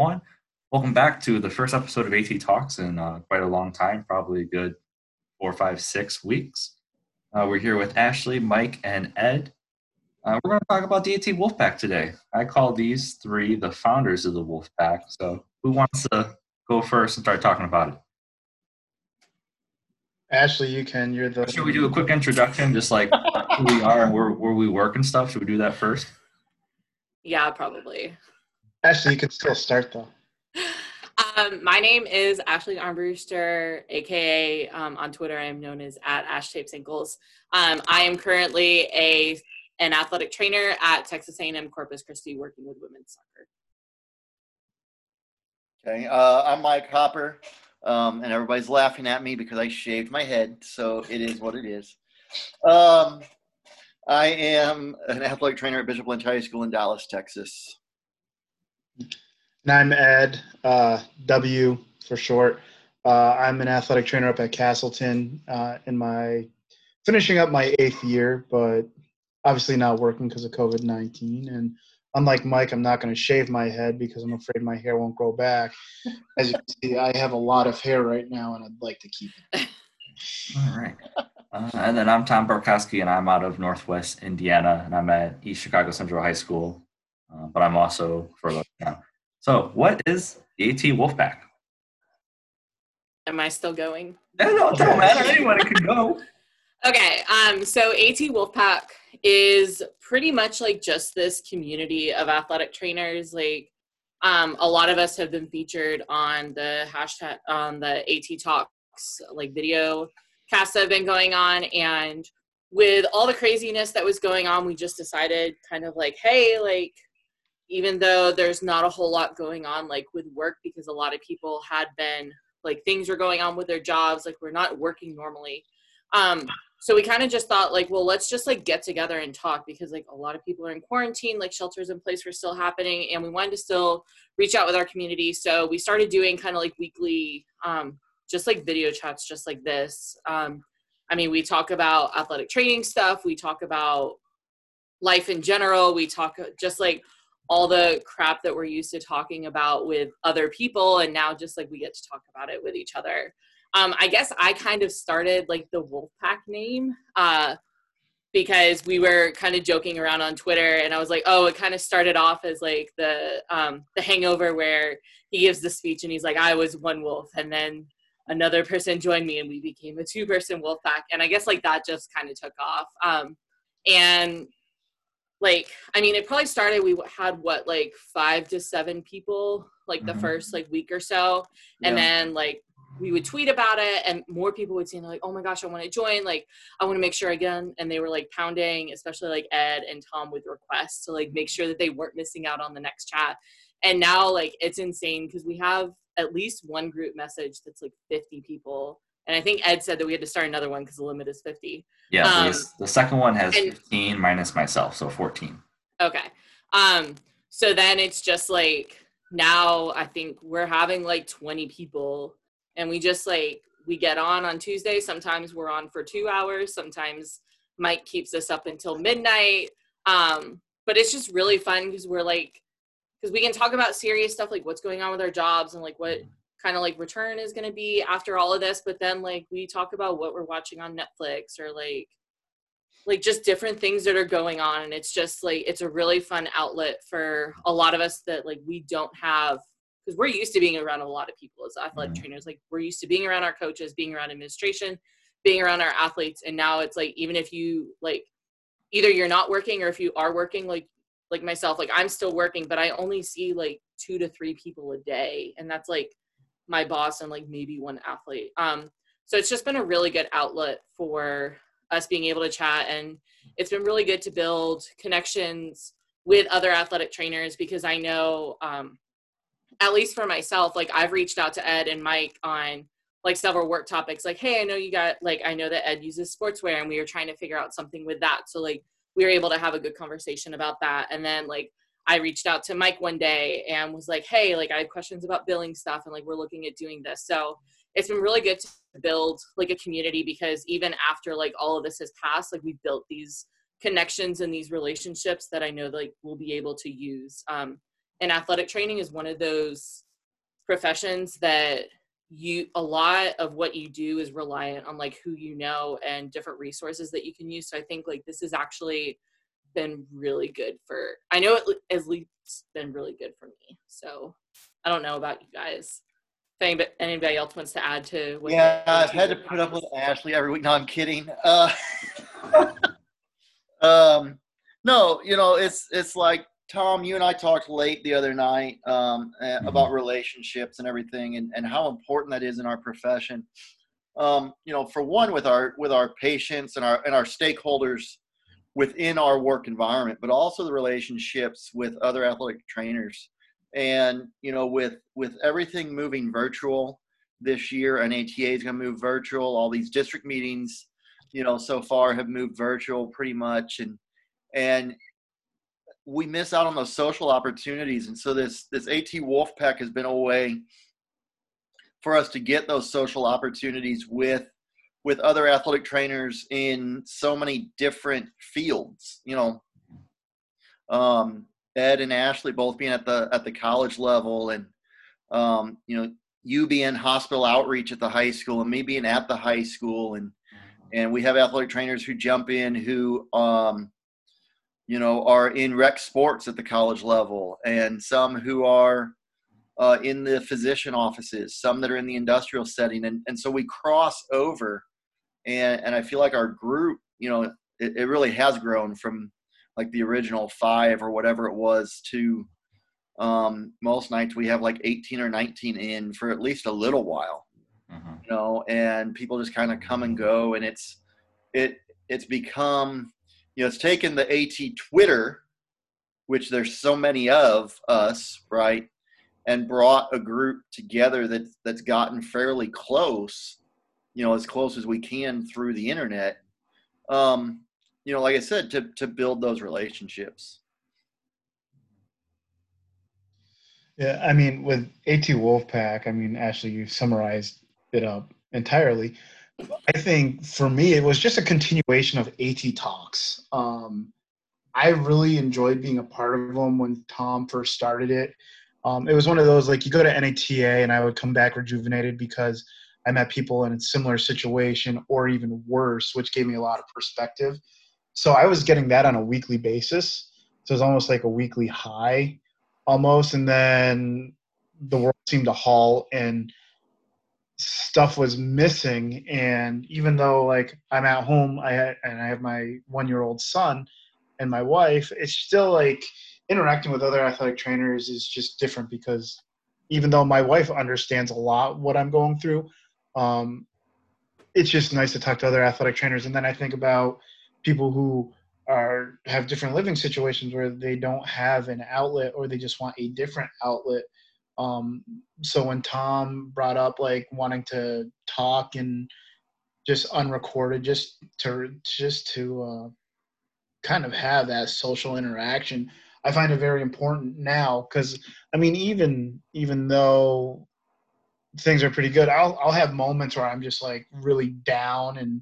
one. Welcome back to the first episode of AT Talks in uh, quite a long time, probably a good four, five, six weeks. Uh, we're here with Ashley, Mike, and Ed. Uh, we're going to talk about the AT Wolfpack today. I call these three the founders of the Wolfpack. So, who wants to go first and start talking about it? Ashley, you can. You're the. Should we do a quick introduction, just like who we are and where, where we work and stuff? Should we do that first? Yeah, probably. Ashley, you can still start though. Um, my name is Ashley Armbruster, aka um, on Twitter I am known as at Ash Tapes Ankles. Um, I am currently a an athletic trainer at Texas A&M Corpus Christi, working with women's soccer. Okay, uh, I'm Mike Hopper, um, and everybody's laughing at me because I shaved my head, so it is what it is. Um, I am an athletic trainer at Bishop Lynch High School in Dallas, Texas. And I'm Ed, uh, W for short. Uh, I'm an athletic trainer up at Castleton uh, in my finishing up my eighth year, but obviously not working because of COVID 19. And unlike Mike, I'm not going to shave my head because I'm afraid my hair won't grow back. As you can see, I have a lot of hair right now, and I'd like to keep it. All right. Uh, and then I'm Tom Barkowski, and I'm out of Northwest Indiana, and I'm at East Chicago Central High School, uh, but I'm also furloughed now. So, what is the AT Wolfpack? Am I still going? No, no, it don't matter. Anyone can go. Okay, um, so AT Wolfpack is pretty much like just this community of athletic trainers. Like, um, a lot of us have been featured on the hashtag on the AT Talks like video casts that have been going on, and with all the craziness that was going on, we just decided kind of like, hey, like even though there's not a whole lot going on like with work because a lot of people had been like things were going on with their jobs like we're not working normally. Um so we kind of just thought like well let's just like get together and talk because like a lot of people are in quarantine like shelters in place were still happening and we wanted to still reach out with our community. So we started doing kind of like weekly um just like video chats just like this. Um i mean we talk about athletic training stuff we talk about life in general we talk just like all the crap that we're used to talking about with other people and now just like we get to talk about it with each other. Um, i guess i kind of started like the wolfpack name uh, because we were kind of joking around on twitter and i was like oh it kind of started off as like the um, the hangover where he gives the speech and he's like i was one wolf and then another person joined me and we became a two person wolf pack and i guess like that just kind of took off. Um, and like i mean it probably started we had what like five to seven people like the mm-hmm. first like week or so and yeah. then like we would tweet about it and more people would say like oh my gosh i want to join like i want to make sure again and they were like pounding especially like ed and tom with requests to like make sure that they weren't missing out on the next chat and now like it's insane because we have at least one group message that's like 50 people and I think Ed said that we had to start another one because the limit is 50. Yeah, um, the second one has and, 15 minus myself, so 14. Okay. Um, so then it's just like now I think we're having like 20 people, and we just like we get on on Tuesday. Sometimes we're on for two hours. Sometimes Mike keeps us up until midnight. Um, but it's just really fun because we're like because we can talk about serious stuff like what's going on with our jobs and like what mm-hmm kind of like return is going to be after all of this but then like we talk about what we're watching on netflix or like like just different things that are going on and it's just like it's a really fun outlet for a lot of us that like we don't have because we're used to being around a lot of people as athletic mm-hmm. trainers like we're used to being around our coaches being around administration being around our athletes and now it's like even if you like either you're not working or if you are working like like myself like i'm still working but i only see like two to three people a day and that's like my boss and like maybe one athlete. Um, so it's just been a really good outlet for us being able to chat, and it's been really good to build connections with other athletic trainers because I know, um, at least for myself, like I've reached out to Ed and Mike on like several work topics. Like, hey, I know you got like I know that Ed uses SportsWare, and we were trying to figure out something with that. So like we were able to have a good conversation about that, and then like I reached out to Mike one day and was like, hey, like I have questions about billing stuff and like we're looking at doing this. So it's been really good to build like a community because even after like all of this has passed, like we built these connections and these relationships that I know like we'll be able to use um, and athletic training is one of those professions that you a lot of what you do is reliant on like who you know and different resources that you can use so i think like this is actually been really good for i know it has been really good for me so i don't know about you guys. If anybody, anybody else wants to add to what yeah i've had to put up with ashley every week. No i'm kidding. Uh, um no you know it's it's like tom you and i talked late the other night um, Mhm. about relationships and everything and, and how important that is in our profession. Um, you know for one with our with our patients and our and our stakeholders within our work environment but also the relationships with other athletic trainers. And you know with with everything moving virtual this year and ata is going to move virtual all these district meetings you know so far have moved virtual pretty much and and we miss out on those social opportunities. And so this this at wolfpack has been a way for us to get those social opportunities with with other athletic trainers in so many different fields you know? Um ed and ashley both being at the at the college level and um you know you being hospital outreach at the high school and me being at the high school and and we have athletic trainers who jump in who um you know are in rec sports at the college level and some who are uh, in the physician offices some that are in the industrial setting and, and so we cross over and and i feel like our group you know it, it really has grown from like the original five or whatever it was to um, most nights we have like 18 or 19 in for at least a little while Mhm. you know and people just kind of come and go and it's it it's become you know it's taken the at twitter which there's so many of us right and brought a group together that that's gotten fairly close you know as close as we can through the internet um you know like i said to to build those relationships Yeah, I mean, with AT Wolfpack, I mean, Ashley, you summarized it up entirely. I think for me, it was just a continuation of AT Talks. Um, I really enjoyed being a part of them when Tom first started it. Um, it was one of those like you go to NATA and I would come back rejuvenated because I met people in a similar situation or even worse, which gave me a lot of perspective. So I was getting that on a weekly basis. So it was almost like a weekly high almost and then the world seemed to halt and stuff was missing and even though like i'm at home i and i have my one year old son and my wife it's still like interacting with other athletic trainers is just different because even though my wife understands a lot what i'm going through um, it's just nice to talk to other athletic trainers. And then i think about people who are have different living situations where they don't have an outlet or they just want a different outlet. Um, so when tom brought up like wanting to talk and just unrecorded just to just to uh, kind of have that social interaction i find it very important now. Because i mean even even though things are pretty good. I'll i'll have moments where i'm just like really down and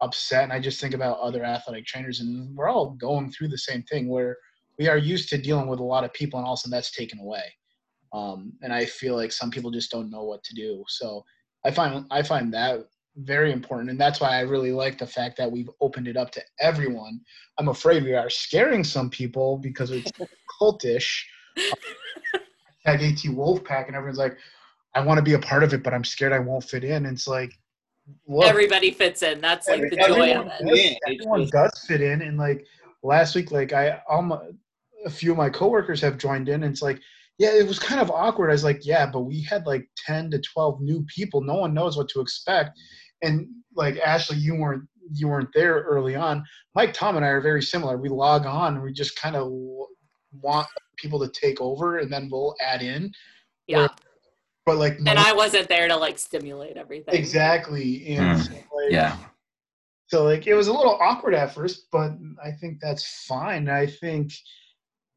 upset and i just think about other athletic trainers and we're all going through the same thing where we are used to dealing with a lot of people and all of a sudden that's taken away. Um, and i feel like some people just don't know what to do. So i find i find that very important and that's why i really like the fact that we've opened it up to everyone. I'm afraid we are scaring some people because it's cultish. Tag at wolfpack and everyone's like i want to be a part of it but i'm scared i won't fit in. And it's like look, everybody fits in. That's like the joy of it. does, everyone does fit in. And like last week like i almost a few of my coworkers have joined in. And it's like yeah it was kind of awkward. I was like yeah but we had like 10 to 12 new people. No one knows what to expect. And like ashley you weren't you weren't there early on. Mike tom and i are very similar. We log on and we just kind of want people to take over and then we'll add in. Yeah but like no and i wasn't there to like stimulate everything exactly and Mm. so, like, Yeah. so like it was a little awkward at first, but I think that's fine. I think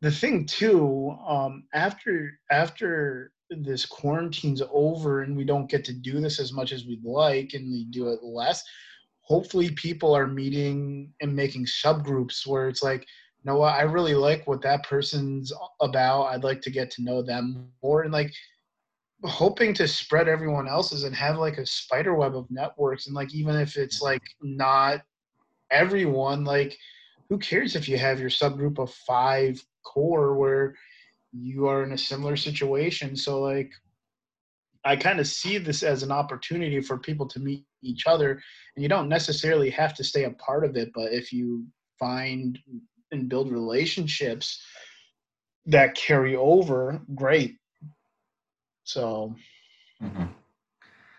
the thing too, um, after after this quarantine's over and we don't get to do this as much as we'd like and we do it less, hopefully people are meeting and making subgroups where it's like you know what, I really like what that person's about. I'd like to get to know them more and like hoping to spread everyone else's and have like a spider web of networks and like even if it's like not everyone like who cares if you have your subgroup of five core where you are in a similar situation? So like i kind of see this as an opportunity for people to meet each other and you don't necessarily have to stay a part of it but if you find and build relationships that carry over great so Mhm.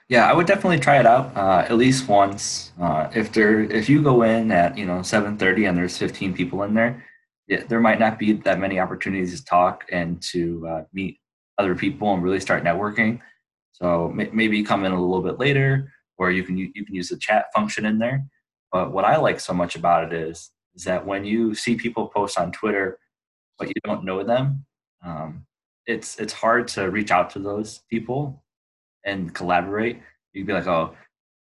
Yeah, I would definitely try it out uh, at least once. Uh, if there, if you go in at you know seven thirty and there's fifteen people in there, yeah, there might not be that many opportunities to talk and to uh, meet other people and really start networking. So may- maybe come in a little bit later, or you can you can use the chat function in there. But what I like so much about it is is that when you see people post on Twitter, but you don't know them, um, it's it's hard to reach out to those people and collaborate. You'd be like, oh,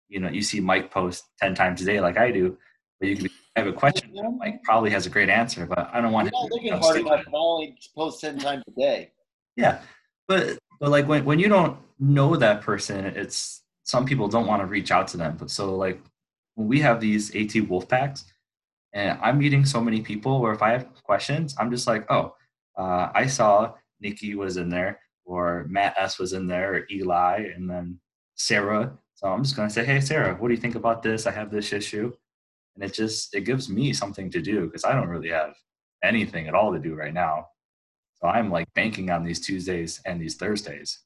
you know, you see Mike post ten times a day like I do, but you can be, I have a question. Mike probably has a great answer, but I don't want You're not to looking you hard enough only post 10 times a day. yeah, but but like when when you don't know that person, it's some people don't want to reach out to them. But so like when we have these AT wolf packs, and I'm meeting so many people where if I have questions, I'm just like, oh, uh, I saw Nikki was in there, or Matt S was in there, or Eli, and then Sarah. So I'm just gonna say, hey Sarah, what do you think about this? I have this issue, and it just it gives me something to do because I don't really have anything at all to do right now. So I'm like banking on these Tuesdays and these Thursdays.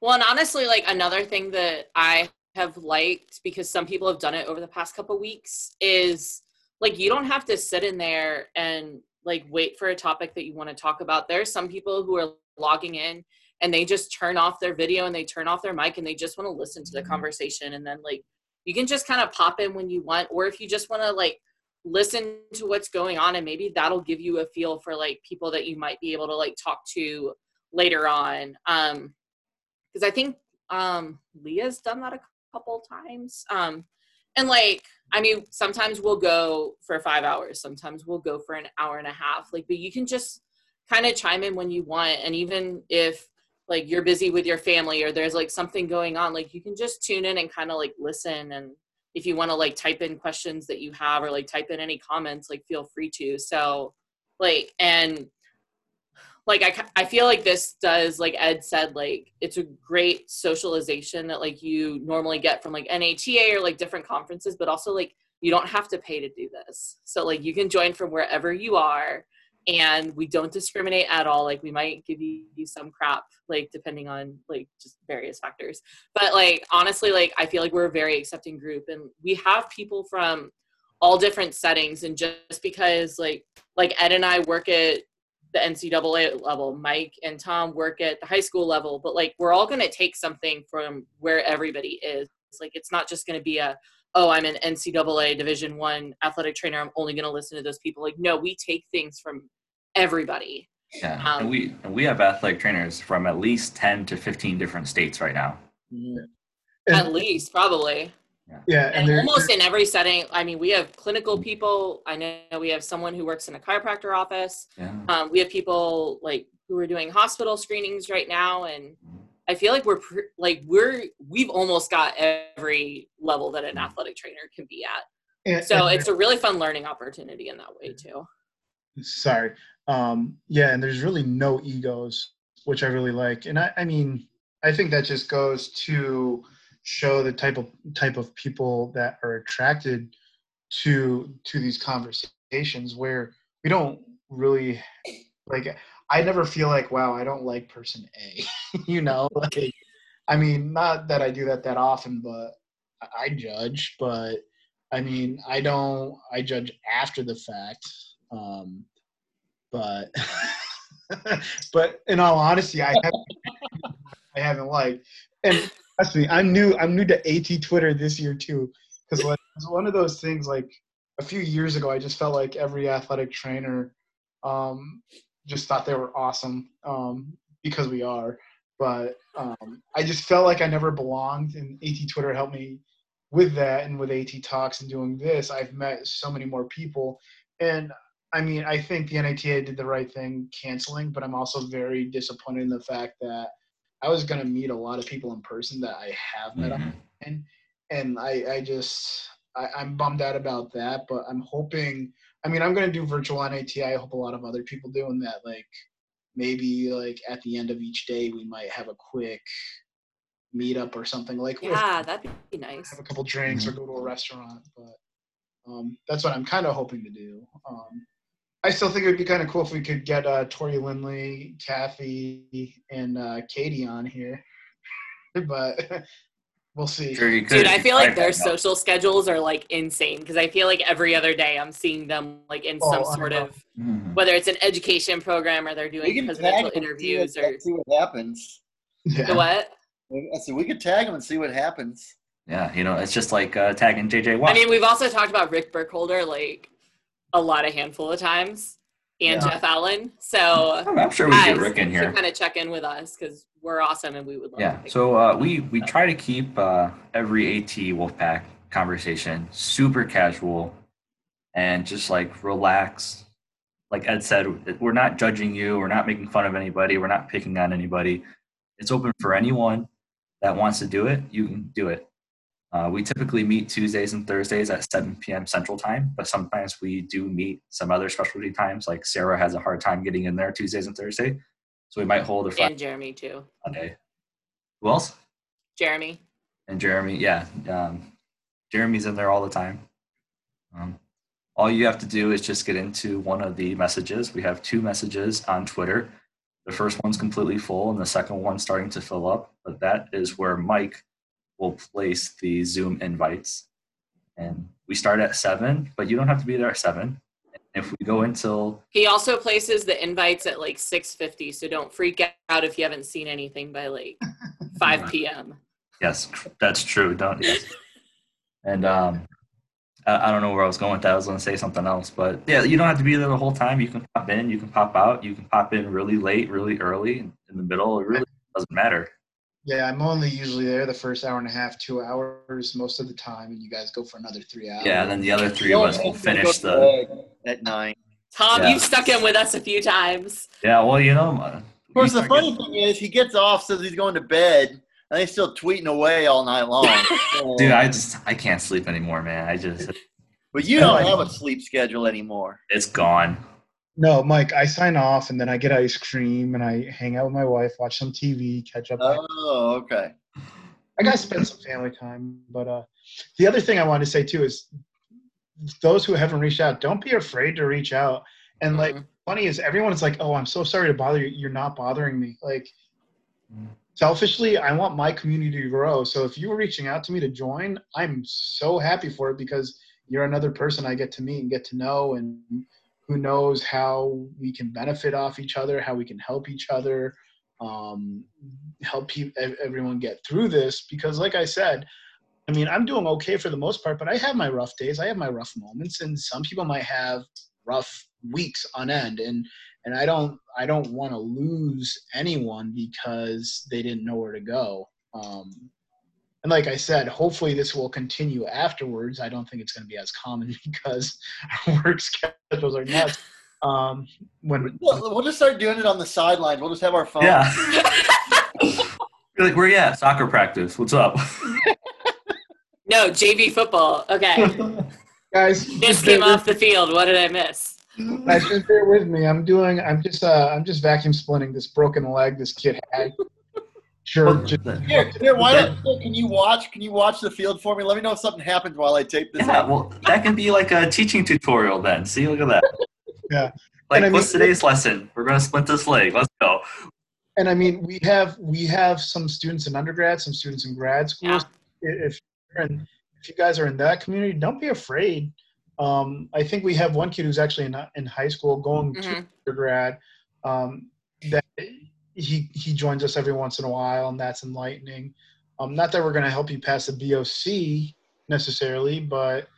Well, and honestly, like another thing that I have liked because some people have done it over the past couple weeks is like you don't have to sit in there and like wait for a topic that you want to talk about. There's some people who are logging in and they just turn off their video and they turn off their mic and they just want to listen to the conversation and then like you can just kind of pop in when you want or if you just want to like listen to what's going on and maybe that'll give you a feel for like people that you might be able to like talk to later on um because I think um Leah's done that a couple times. Um and like I mean sometimes we'll go for five hours, sometimes we'll go for an hour and a half. Like but you can just kind of chime in when you want and even if like you're busy with your family or there's like something going on, like you can just tune in and kind of like listen and if you want to like type in questions that you have or like type in any comments, like feel free to. So like and like I, I feel like this does like ed said like it's a great socialization that like you normally get from like nata or like different conferences but also like you don't have to pay to do this. So like you can join from wherever you are and we don't discriminate at all. Like we might give you, you some crap like depending on like just various factors. But like honestly like i feel like we're a very accepting group and we have people from all different settings and just because like like ed and i work at the NCAA level. Mike and Tom work at the high school level, but like we're all going to take something from where everybody is. It's like it's not just going to be a oh I'm an NCAA Division One athletic trainer. I'm only going to listen to those people. Like no, we take things from everybody. Yeah, Um, and we and we have athletic trainers from at least ten to fifteen different states right now. At least probably. Yeah, and And almost in every setting. I mean, we have clinical people. I know we have someone who works in a chiropractor office. Yeah, Um, we have people like who are doing hospital screenings right now, and I feel like we're pr- like we're we've almost got every level that an athletic trainer can be at. and- So and it's a really fun learning opportunity in that way too. sorry um yeah and there's really no egos which i really like and i i mean i think that just goes to show the type of type of people that are attracted to to these conversations where we don't really like i never feel like wow i don't like person a you know like i mean not that i do that that often but I- judge but i mean i don't i judge after the fact um but but in all honesty, I haven't, I haven't liked. And trust me, I'm new. I'm new to AT Twitter this year too, because like, it's one of those things. Like a few years ago, I just felt like every athletic trainer um, just thought they were awesome um, because we are. But um, I just felt like I never belonged, and AT Twitter helped me with that, and with AT Talks and doing this, I've met so many more people and I mean, I think the NATA did the right thing canceling, but I'm also very disappointed in the fact that I was going to meet a lot of people in person that I have met Mhm. online, and I, I just, I, I'm bummed out about that. But I'm hoping, I mean, I'm going to do virtual NATA. I hope a lot of other people do, and that like maybe like at the end of each day we might have a quick meetup or something like with- Yeah, that'd be nice. have a couple drinks or go to a restaurant. But um, that's what I'm kind of hoping to do. Um, I still think it would be kind of cool if we could get uh, Tori Lindley, Kathy, and uh, Katie on here. but we'll see. Sure Dude, I feel like their social schedules are like insane because I feel like every other day I'm seeing them like in Oh, some sort know. of Mhm. whether it's an education program or they're doing can presidential them and see what- interviews or see what happens. Yeah. the what? I said we could tag them and see what happens. Yeah, you know, it's just like uh, tagging JJ Watt. I mean, we've also talked about Rick Burkholder like a lot a handful of times and Yeah. Jeff Allen. So I'm, I'm sure we guys, get Rick in here. kind of check in with us because we're awesome and we would love Yeah. So uh, we we try to keep uh, every AT Wolfpack conversation super casual and just like relax. Like Ed said, we're not judging you. We're not making fun of anybody. We're not picking on anybody. It's open for anyone that wants to do it. You can do it. Uh, we typically meet Tuesdays and Thursdays at 7 p.m. Central Time, but sometimes we do meet some other specialty times. Like Sarah has a hard time getting in there Tuesdays and Thursday, so we might hold a Friday and Jeremy too. Monday. Who else? Jeremy. And Jeremy, yeah, um, Jeremy's in there all the time. Um, all you have to do is just get into one of the messages. We have two messages on Twitter. The first one's completely full, and the second one's starting to fill up. But that is where Mike will place the Zoom invites. And we start at seven, but you don't have to be there at seven. If we go until He also places the invites at like 6:50, so don't freak out if you haven't seen anything by like 5 p.m. Yes, that's true. Don't yes. And um, I, I don't know where I was going with that. I was going to say something else, but yeah, you don't have to be there the whole time. You can pop in, you can pop out, you can pop in really late, really early, in the middle. It really doesn't matter. Yeah, I'm only usually there the first hour and a half, two hours most of the time, and you guys go for another three hours. Yeah, and then the other three of us will finish the. the at nine. Tom, Yeah. you've stuck in with us a few times. Yeah, well, you know, Of course, the funny thing is he gets off, says he's going to bed, and he's still tweeting away all night long. Dude, I just I can't sleep anymore, man. I just but you don't have a sleep schedule anymore. it's gone. No, Mike, I sign off and then I get ice cream and I hang out with my wife, watch some TV, catch up. Oh, okay. I gotta spend some family time. But uh, the other thing I wanted to say too is those who haven't reached out, don't be afraid to reach out. And like, Mhm. funny is everyone's like, "Oh, I'm so sorry to bother you. You're not bothering me." Like, selfishly, I want my community to grow. So if you were reaching out to me to join, I'm so happy for it because you're another person I get to meet and get to know, and who knows how we can benefit off each other, how we can help each other, um, help pe- everyone get through this. Because, like I said, I mean, I'm doing okay for the most part, but I have my rough days. I have my rough moments, and some people might have rough weeks on end. And and I don't I don't want to lose anyone because they didn't know where to go. Um, and like I said, hopefully this will continue afterwards. I don't think it's going to be as common because our work schedules are nuts. Um, when We'll, we'll just start doing it on the sideline. We'll just have our phone. Yeah. You're like, where you at? Soccer practice. What's up? No, JV football. Okay. guys, Just just came off the field. What did I miss? with- guys, just bear with me. I'm doing. I'm just. Uh, I'm just vacuum splinting this broken leg this kid had. Sure. Just, Here, here. Why don't? Can you watch? Can you watch the field for me? Let me know if something happens while I tape this. Yeah, out. well, that can be like a teaching tutorial then. See, look at that. Yeah. Like, And I mean- what's today's lesson? We're gonna split this leg. Let's go. and I mean, we have we have some students in undergrad, some students in grad schools. If you're if you guys are in that community, don't be afraid. Um, I think we have one kid who's actually in in high school going to Mhm. undergrad. Um, that he he joins us every once in a while, and that's enlightening. Um, not that we're going to help you pass the BOC necessarily, but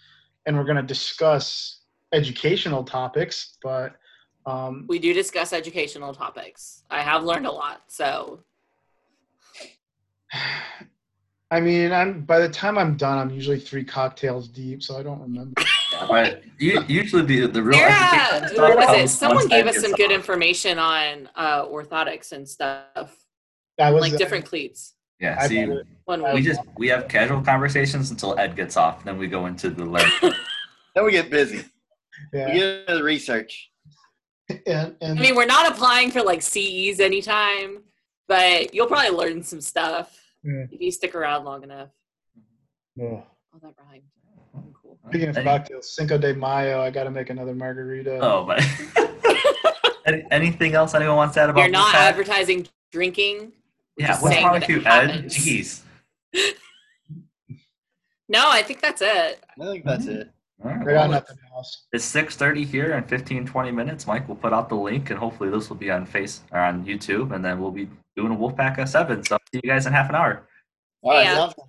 and we're going to discuss educational topics, but um, We do discuss educational topics. I have learned a lot. So I mean, I'm by the time I'm done, I'm usually three cocktails deep, so I don't remember. But u- usually the the real Sarah, education what was it? Someone gave us some gets good on. information on uh, orthotics and stuff, I was like different cleats. Yeah, I see. One we just we have casual conversations until Ed gets off, then we go into the learn. Then we get busy. We Yeah. get into the research. And, and I mean, we're not applying for like CEs anytime, but you'll probably learn some stuff Yeah. if you stick around long enough. oh. Oh, that rhymed. Cool. speaking of Any- cocktails, Cinco de Mayo, I got to make another margarita. Oh, but Any, anything else anyone wants to add about You're not Wolfpack? advertising drinking. Yeah, just what's saying wrong with you, Ed? Jeez. No, I think that's it. I think that's mm-hmm. it. All right, I got well, nothing else. It's 6:30 here in 15 20 minutes. Mike will put out the link and hopefully this will be on face or on YouTube and then we'll be doing a Wolfpack at 7. So see you guys in half an hour. All right, Yeah. sounds good.